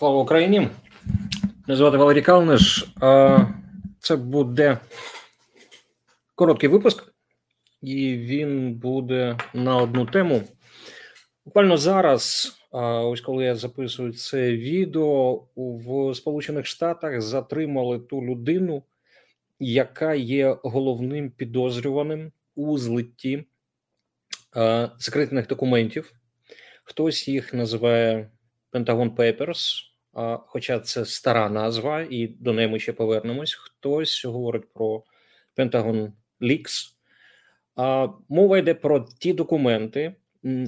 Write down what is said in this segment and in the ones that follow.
Слава Україні! Мене звати Валерій Калниш. Це буде короткий випуск, і він буде на одну тему. Буквально зараз, ось коли я записую це відео, в Сполучених Штатах затримали ту людину, яка є головним підозрюваним у злитті секретних документів. Хтось їх називає Pentagon Papers, хоча це стара назва, і до неї ми ще повернемось. Хтось говорить про Pentagon Leaks. Мова йде про ті документи,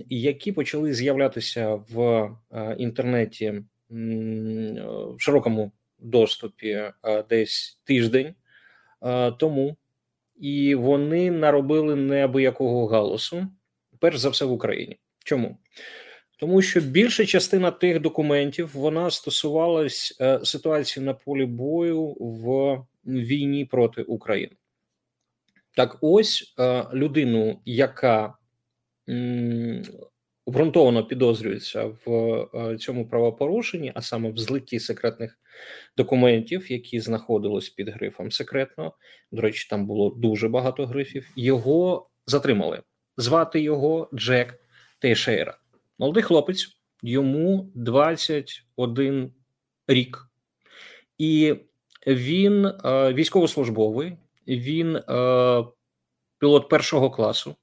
які почали з'являтися в інтернеті в широкому доступі десь тиждень тому, і вони наробили неабиякого галасу, перш за все в Україні. Чому? Тому що більша частина тих документів вона стосувалась е, ситуації на полі бою в війні проти України. Так, ось е, людину, яка обґрунтовано підозрюється в е, цьому правопорушенні, а саме в злитті секретних документів, які знаходились під грифом секретно. До речі, там було дуже багато грифів. Його затримали. Звати його Джек Тейшейра. Молодий хлопець, йому 21 рік, і він е, військовослужбовий, він е, пілот першого класу.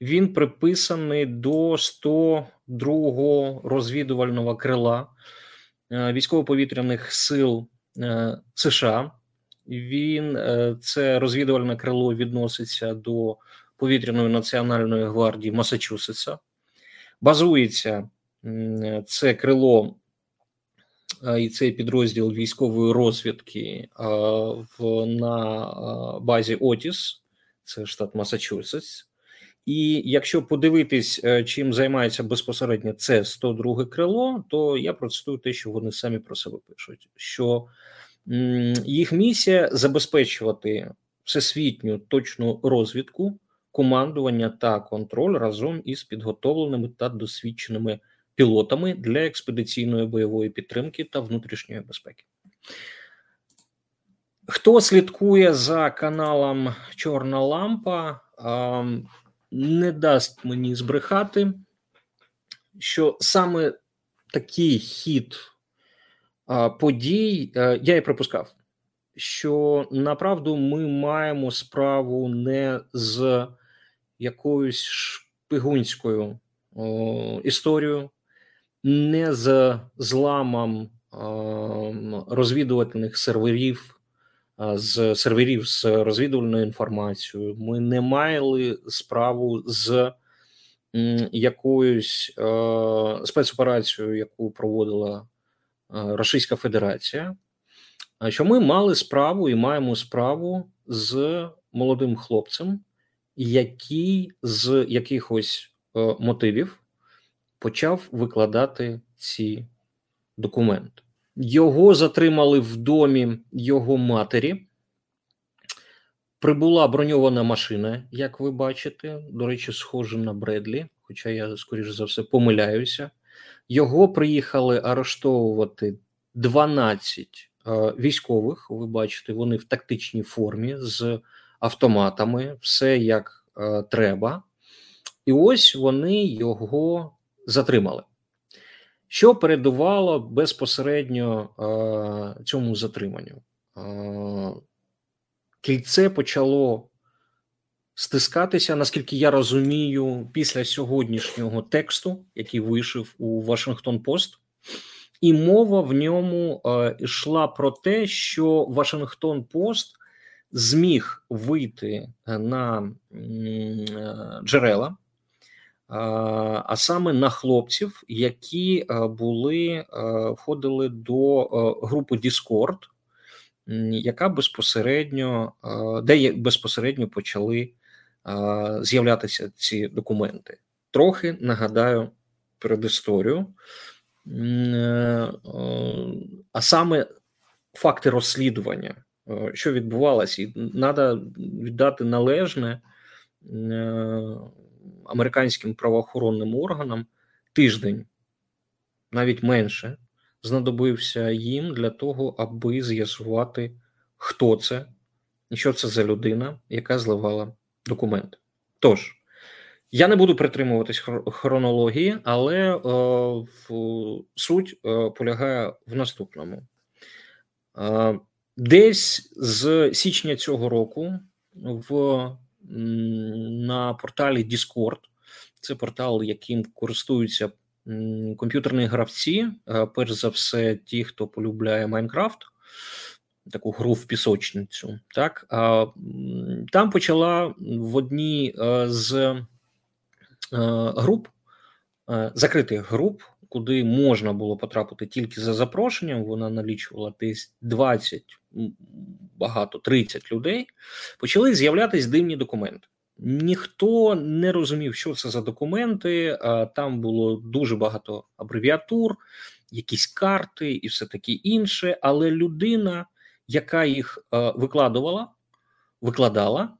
Він приписаний до 102-го розвідувального крила е, військово-повітряних сил е, США. Він е, це розвідувальне крило відноситься до повітряної національної гвардії Масачусетса базується це крило і цей підрозділ військової розвідки в на базі Отіс, це штат Масачусетс. І якщо подивитись, е, чим займається безпосередньо це 102 крило, то я процитую те, що вони самі про себе пишуть: що їх місія забезпечувати всесвітню точну розвідку командування та контроль разом із підготовленими та досвідченими пілотами для експедиційної бойової підтримки та внутрішньої безпеки. Хто слідкує за каналом Чорна Лампа, не дасть мені збрехати, що саме такий хід подій я і припускав, що направду ми маємо справу не з якоюсь шпигунською о, історією, не з зламом о, розвідувальних серверів, з серверів з розвідувальною інформацією. Ми не мали справу з якоюсь о, спецоперацією, яку проводила Російська Федерація. Що ми мали справу і маємо справу з молодим хлопцем, який з якихось е, мотивів почав викладати ці документи. Його затримали в домі його матері. Прибула броньована машина, як ви бачите. До речі, схожа на Бредлі, хоча я, скоріш за все, помиляюся. Його приїхали арештовувати 12 е, військових. Ви бачите, вони в тактичній формі з автоматами, все як е, треба, і ось вони його затримали. Що передувало безпосередньо е, цьому затриманню? Е, кільце почало стискатися, наскільки я розумію, після сьогоднішнього тексту, який вийшов у Вашингтон Пост, і мова в ньому е, йшла про те, що Вашингтон Пост зміг вийти е, на е, джерела, а саме на хлопців, які е, були входили до групи Discord, яка безпосередньо де безпосередньо почали з'являтися ці документи. Трохи нагадаю передісторію, а саме факти розслідування. Е, що відбувалося, і треба віддати належне е, американським правоохоронним органам тиждень, навіть менше, знадобився їм для того, аби з'ясувати, хто це і що це за людина, яка зливала документи. Тож, я не буду притримуватись хронології, але е, в, суть е, полягає в наступному. Е, десь з січня цього року в на порталі Discord, це портал, яким користуються комп'ютерні гравці, е, перш за все, ті, хто полюбляє Майнкрафт, таку гру в пісочницю. Так там почала в одній е, з е, груп закритих груп, куди можна було потрапити тільки за запрошенням. Вона налічувала десь 20, багато 30 людей. Почали з'являтися дивні документи. Ніхто не розумів, що це за документи. Там було дуже багато абревіатур, якісь карти і все таке інше. Але людина, яка їх викладувала, викладала,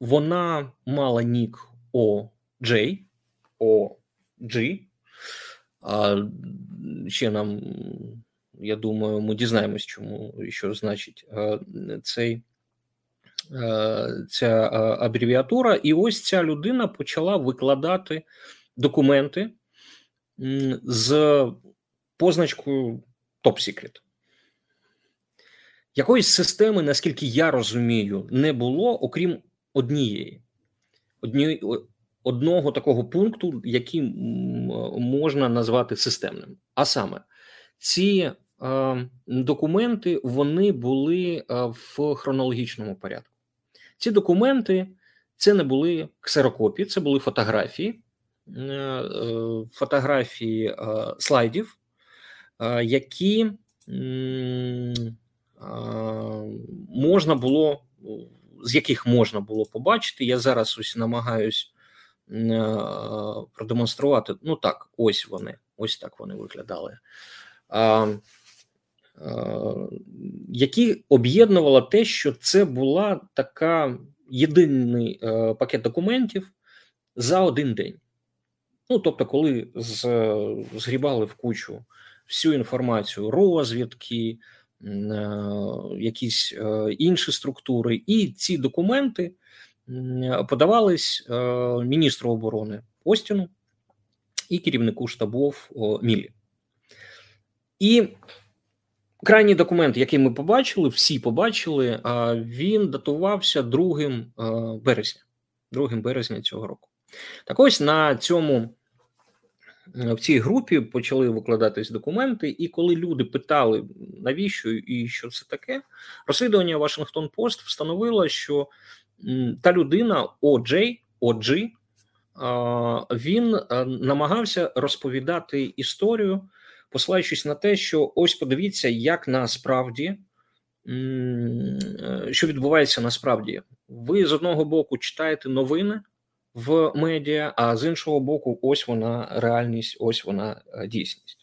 вона мала нік OJ, OG. А ще нам, я думаю, ми дізнаємось, чому що значить цей ця абревіатура, і ось ця людина почала викладати документи з позначкою Top Secret. Якоїсь системи, наскільки я розумію, не було, окрім однієї. Одні, одного такого пункту, який можна назвати системним. А саме, ці е, документи вони були е, в хронологічному порядку. Ці документи це не були ксерокопії, це були фотографії, е, е, фотографії е, слайдів, які можна було, з яких можна було побачити. Я зараз ось намагаюсь продемонструвати. Ну так, ось вони, ось так вони виглядали. Які об'єднувало те, що це була така єдиний е, пакет документів за один день. Ну, тобто, коли з, згрібали в кучу всю інформацію, розвідки, е, якісь е, інші структури, і ці документи подавались міністру оборони Остіну і керівнику штабов Мілі. І Крайній документ, який ми побачили, всі побачили, він датувався 2 березня, 2 березня цього року. Так ось на цьому в цій групі почали викладатись документи, і коли люди питали, навіщо і що це таке, розслідування Вашингтон Пост встановило, що та людина OJ, OG, він намагався розповідати історію посилаючись на те, що ось подивіться, як насправді е, що відбувається насправді. Ви з одного боку читаєте новини в медіа, а з іншого боку, ось вона реальність, ось вона е, дійсність.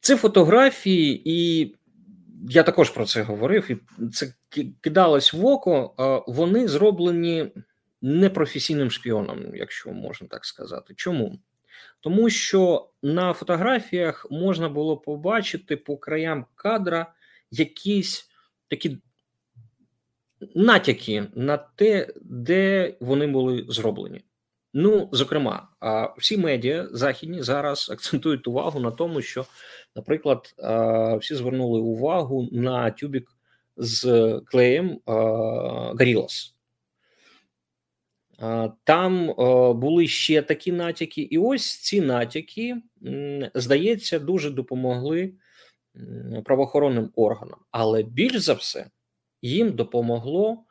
Це фотографії, і я також про це говорив, і це кидалось в око. Вони зроблені непрофесійним шпіоном, якщо можна так сказати. Чому? тому що на фотографіях можна було побачити по краям кадра якісь такі натяки на те, де вони були зроблені. Ну, зокрема, всі медіа західні зараз акцентують увагу на тому, що, наприклад, всі звернули увагу на тюбік з клеєм Gorillaz. Там були ще такі натяки, і ось ці натяки, здається, дуже допомогли правоохоронним органам. Але більш за все їм допомогло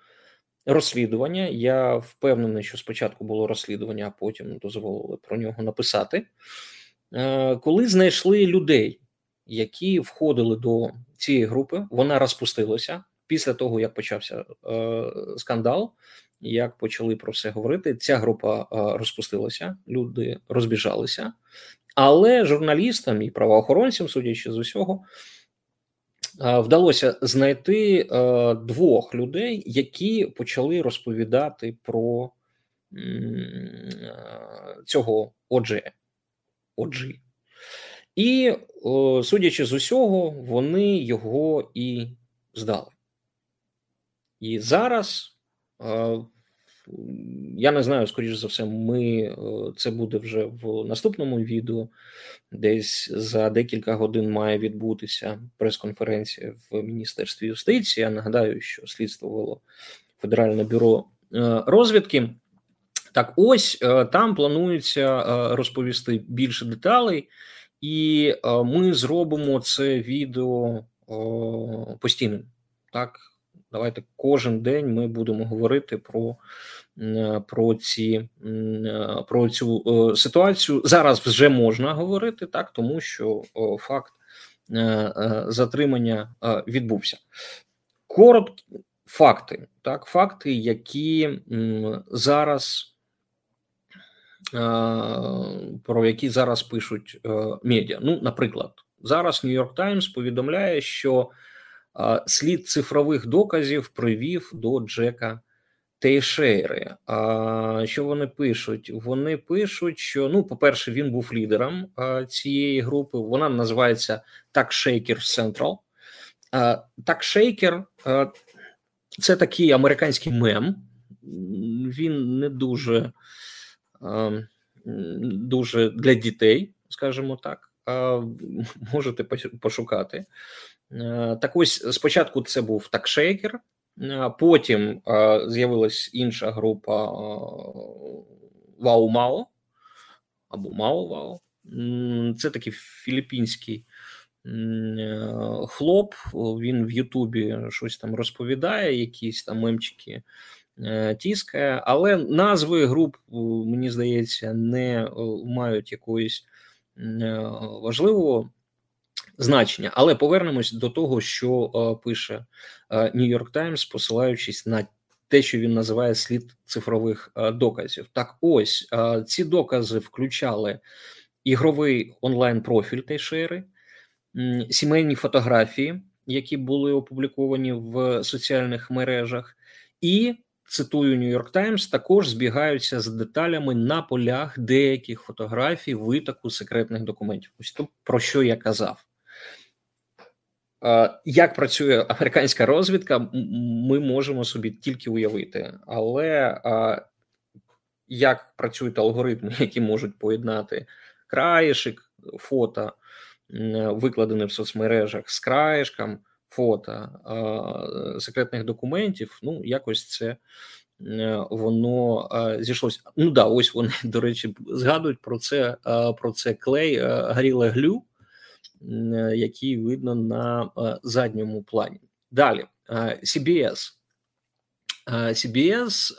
розслідування. Я впевнений, що спочатку було розслідування, а потім дозволили про нього написати. Коли знайшли людей, які входили до цієї групи, вона розпустилася після того, як почався е, скандал як почали про все говорити, ця група розпустилася, люди розбіжалися, але журналістам і правоохоронцям, судячи з усього, вдалося знайти двох людей, які почали розповідати про цього отже, оджі. І, судячи з усього, вони його і здали. І зараз я не знаю, скоріш за все, ми це буде вже в наступному відео. Десь за декілька годин має відбутися прес-конференція в Міністерстві юстиції. Я нагадаю, що слідство вело Федеральне бюро е, розвідки. Так, ось е, там планується е, розповісти більше деталей, і ми зробимо це відео постійним. Так, давайте кожен день ми будемо говорити про про ці про цю ситуацію. Зараз вже можна говорити так, тому що факт затримання відбувся. Короткі факти, так, факти, які зараз. Про які зараз пишуть медіа. Ну, наприклад, зараз Нью-Йорк Таймс повідомляє, що слід цифрових доказів привів до Джека Тейшейри. А що вони пишуть? Вони пишуть, що ну, по-перше, він був лідером цієї групи. Вона називається Так Shaker Central. Так це такий американський мем. Він не дуже дуже для дітей, скажімо так. Можете пошукати. Так ось спочатку це був Thug Shaker, потім з'явилась інша група Wow-Mao або Mao-Wow. Це такий філіппінський хлоп. Він в Ютубі щось там розповідає, якісь там мемчики Е, тіскає, але назви груп, мені здається, не мають якоїсь е, важливого значення. Але повернемось до того, що пише Нью-Йорк Таймс, посилаючись на те, що він називає слід цифрових доказів. Так, ось ці докази включали ігровий онлайн-профіль Тейшери, сімейні фотографії, які були опубліковані в соціальних мережах, і цитую Нью-Йорк Таймс, також збігаються з деталями на полях деяких фотографій витоку секретних документів. Ось то про що я казав. Як працює американська розвідка, ми можемо собі тільки уявити, але як працюють алгоритми, які можуть поєднати краєшик, фото, викладене в соцмережах з краєшком фото секретних документів, ну якось це е, воно зійшлося. Ну да, ось вони до речі згадують про це про це клей Гаріле Глю, який видно на задньому плані. Далі CBS. CBS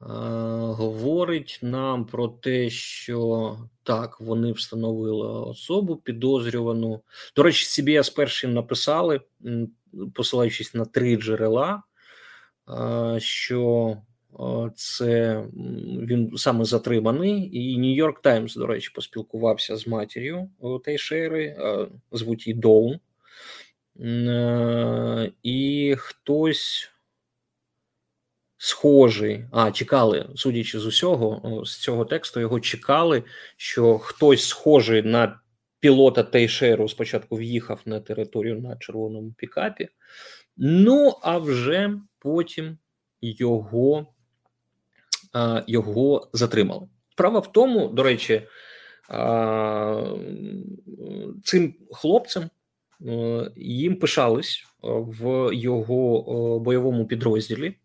говорить нам про те, що так, вони встановили особу підозрювану. До речі, CBS першим написали, посилаючись на три джерела, що це він саме затриманий, і Нью-Йорк Таймс, до речі, поспілкувався з матір'ю Тейшери, звуть її Доун. І хтось схожий. А, чекали, судячи з усього, з цього тексту його чекали, що хтось схожий на пілота Тейшеру спочатку в'їхав на територію на червоному пікапі. Ну, а вже потім його його затримали. Справа в тому, до речі, цим хлопцем їм пишались в його бойовому підрозділі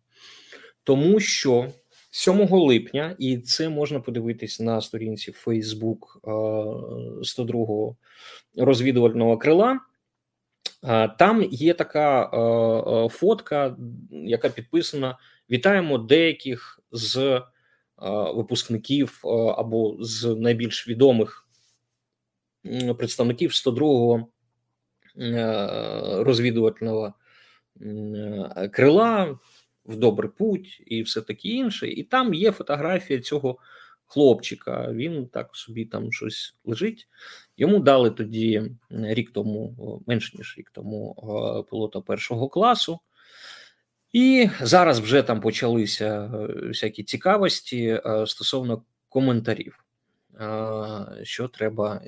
тому що 7 липня, і це можна подивитись на сторінці Facebook 102-го розвідувального крила. Там є така фотка, яка підписана: Вітаємо деяких з випускників або з найбільш відомих представників 102-го розвідувального крила в добрий путь і все таке інше. І там є фотографія цього хлопчика. Він так собі там щось лежить. Йому дали тоді рік тому, менш ніж рік тому, пілота першого класу. І зараз вже там почалися всякі цікавості стосовно коментарів. що треба,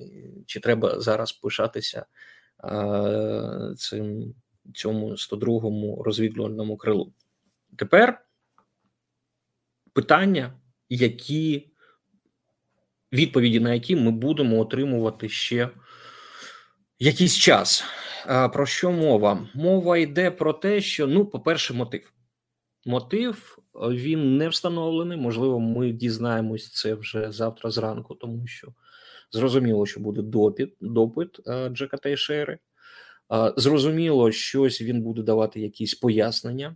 чи треба зараз пишатися цим цьому 102-му розвідувальному крилу. Тепер питання, які відповіді на які ми будемо отримувати ще якийсь час. Про що мова? Мова йде про те, що ну, по-перше, мотив. Мотив він не встановлений. Можливо, ми дізнаємось це вже завтра зранку, тому що зрозуміло, що буде допит допит Джека Тейшери. Зрозуміло, щось він буде давати якісь пояснення.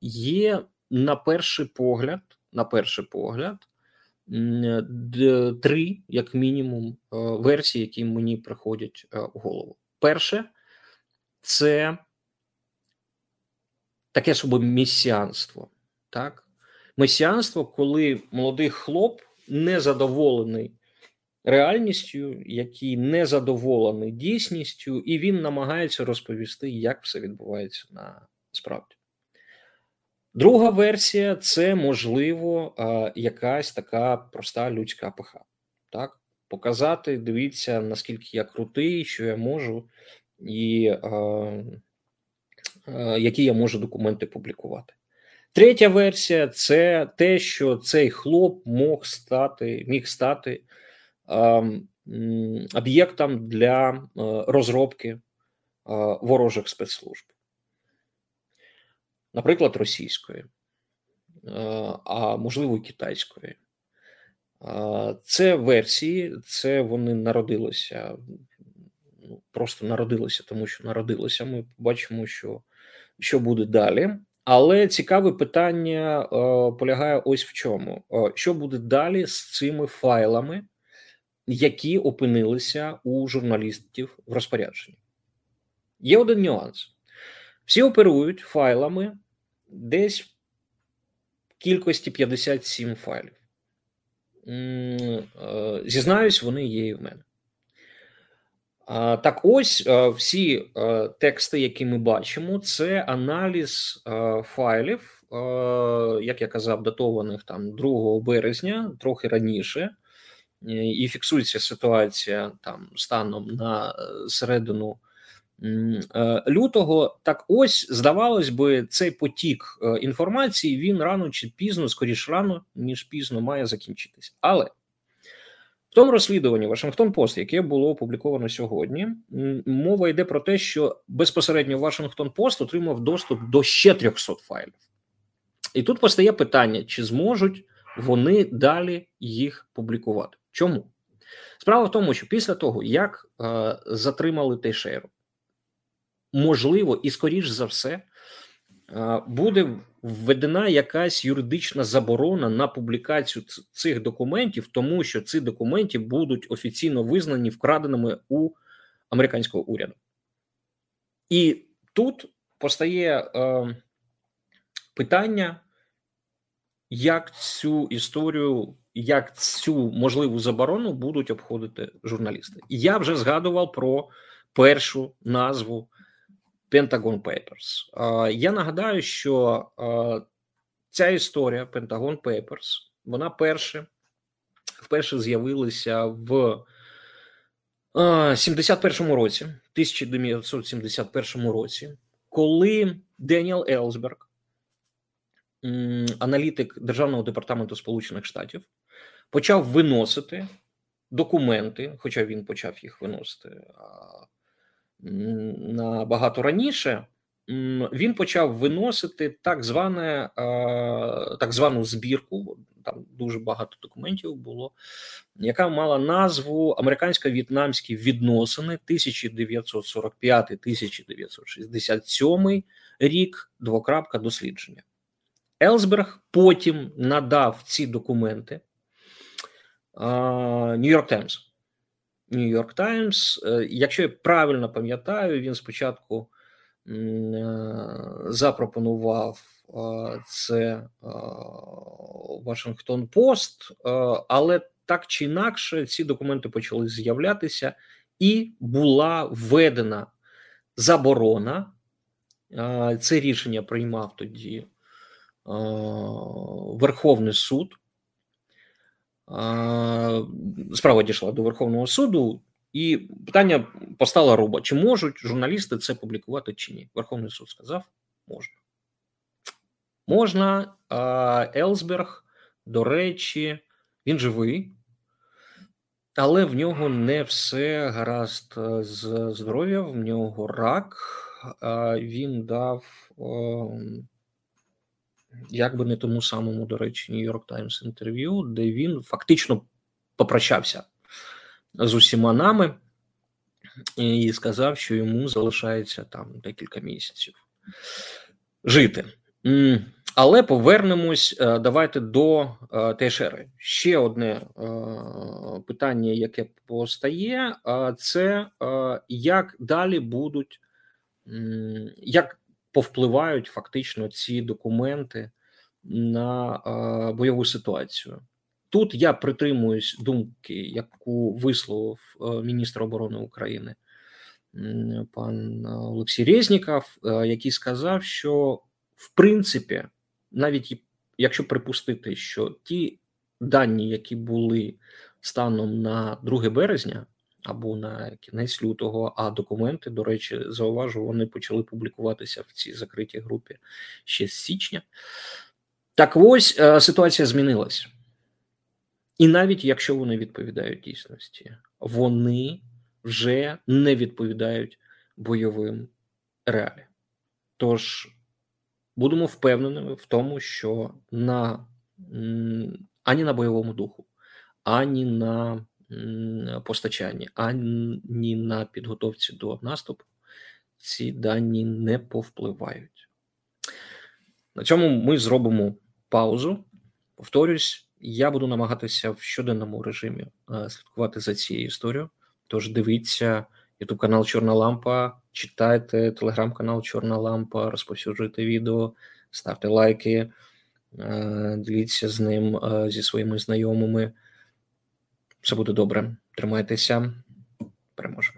Є на перший погляд, на перший погляд, три, як мінімум, версії, які мені приходять в голову. Перше, це таке собі месіанство. Так? Месіанство, коли молодий хлоп незадоволений реальністю, який не задоволений дійсністю, і він намагається розповісти, як все відбувається на справді. Друга версія це можливо якась така проста людська пиха. Так? Показати, дивіться, наскільки я крутий, що я можу, і е, е, які я можу документи публікувати. Третя версія це те, що цей хлоп мог стати, міг стати об'єктом для е, розробки е, ворожих спецслужб, наприклад, російської, е, а можливо, китайської. Це версії, це вони народилися, ну, просто народилися, тому що народилися. Ми бачимо, що що буде далі. Але цікаве питання е, полягає ось в чому: що буде далі з цими файлами, які опинилися у журналістів в розпорядженні. Є один нюанс: всі оперують файлами десь в кількості 57 файлів. Е, зізнаюсь, вони є і в мене. Так, ось е, всі е, тексти, які ми бачимо, це аналіз файлів, як я казав, датованих там 2 березня, трохи раніше і фіксується ситуація там станом на середину лютого. Так, ось здавалось би, цей потік е, інформації він рано чи пізно, скоріш рано ніж пізно, має закінчитися. Але в тому розслідуванні Вашингтон Пост, яке було опубліковано сьогодні, мова йде про те, що безпосередньо Вашингтон Пост отримав доступ до ще 300 файлів. І тут постає питання: чи зможуть вони далі їх публікувати? Чому? Справа в тому, що після того, як е, затримали Тейшеру, можливо, і скоріш за все, буде введена якась юридична заборона на публікацію цих документів, тому що ці документи будуть офіційно визнані вкраденими у американського уряду. І тут постає е, питання, як цю історію як цю можливу заборону будуть обходити журналісти. Я вже згадував про першу назву Pentagon Papers. Я нагадаю, що ця історія Pentagon Papers, вона перше вперше з'явилася в 71-му році, 1971 році, коли Деніел Елсберг, аналітик Державного департаменту Сполучених Штатів, почав виносити документи, хоча він почав їх виносити набагато раніше. Він почав виносити так зване так звану збірку. Там дуже багато документів було, яка мала назву Американсько-в'єтнамські відносини 1945-1967 рік. Двокрапка дослідження. Елсберг потім надав ці документи Нью-Йорк Таймс. Нью-Йорк Таймс. Якщо я правильно пам'ятаю, він спочатку е, запропонував це Вашингтон Пост, але так чи інакше ці документи почали з'являтися, і була введена заборона. Це рішення приймав тоді Верховний суд Справа дійшла до Верховного суду, і питання постала руба: чи можуть журналісти це публікувати чи ні? Верховний суд сказав, можна. Можна. Елсберг, до речі, він живий, але в нього не все гаразд з здоров'ям, в нього рак. Він дав, як би не тому самому, до речі, Нью-Йорк Таймс інтерв'ю, де він фактично попрощався з усіма нами і сказав, що йому залишається там декілька місяців жити. Але повернемось. Е, давайте до е, ТШР. Ще одне е, питання, яке постає, це як далі будуть, як повпливають фактично ці документи на бойову ситуацію. Тут я притримуюсь думки, яку висловив міністр оборони України пан Олексій Резніков, який сказав, що в принципі навіть якщо припустити, що ті дані, які були станом на 2 березня або на кінець лютого, а документи, до речі, зауважу, вони почали публікуватися в цій закритій групі ще з січня. Так ось е, ситуація змінилась. І навіть якщо вони відповідають дійсності, вони вже не відповідають бойовим реаліям. Тож будемо впевненими в тому, що на ані на бойовому духу, ані на постачанні, ані на підготовці до наступу ці дані не повпливають. На цьому ми зробимо паузу. Повторюсь, я буду намагатися в щоденному режимі е, слідкувати за цією історією. Тож дивіться Ютуб канал Чорна Лампа, читайте телеграм-канал Чорна Лампа, розповсюджуйте відео, ставте лайки, е, діліться з ним е, зі своїми знайомими. Все буде добре. Тримайтеся, переможемо.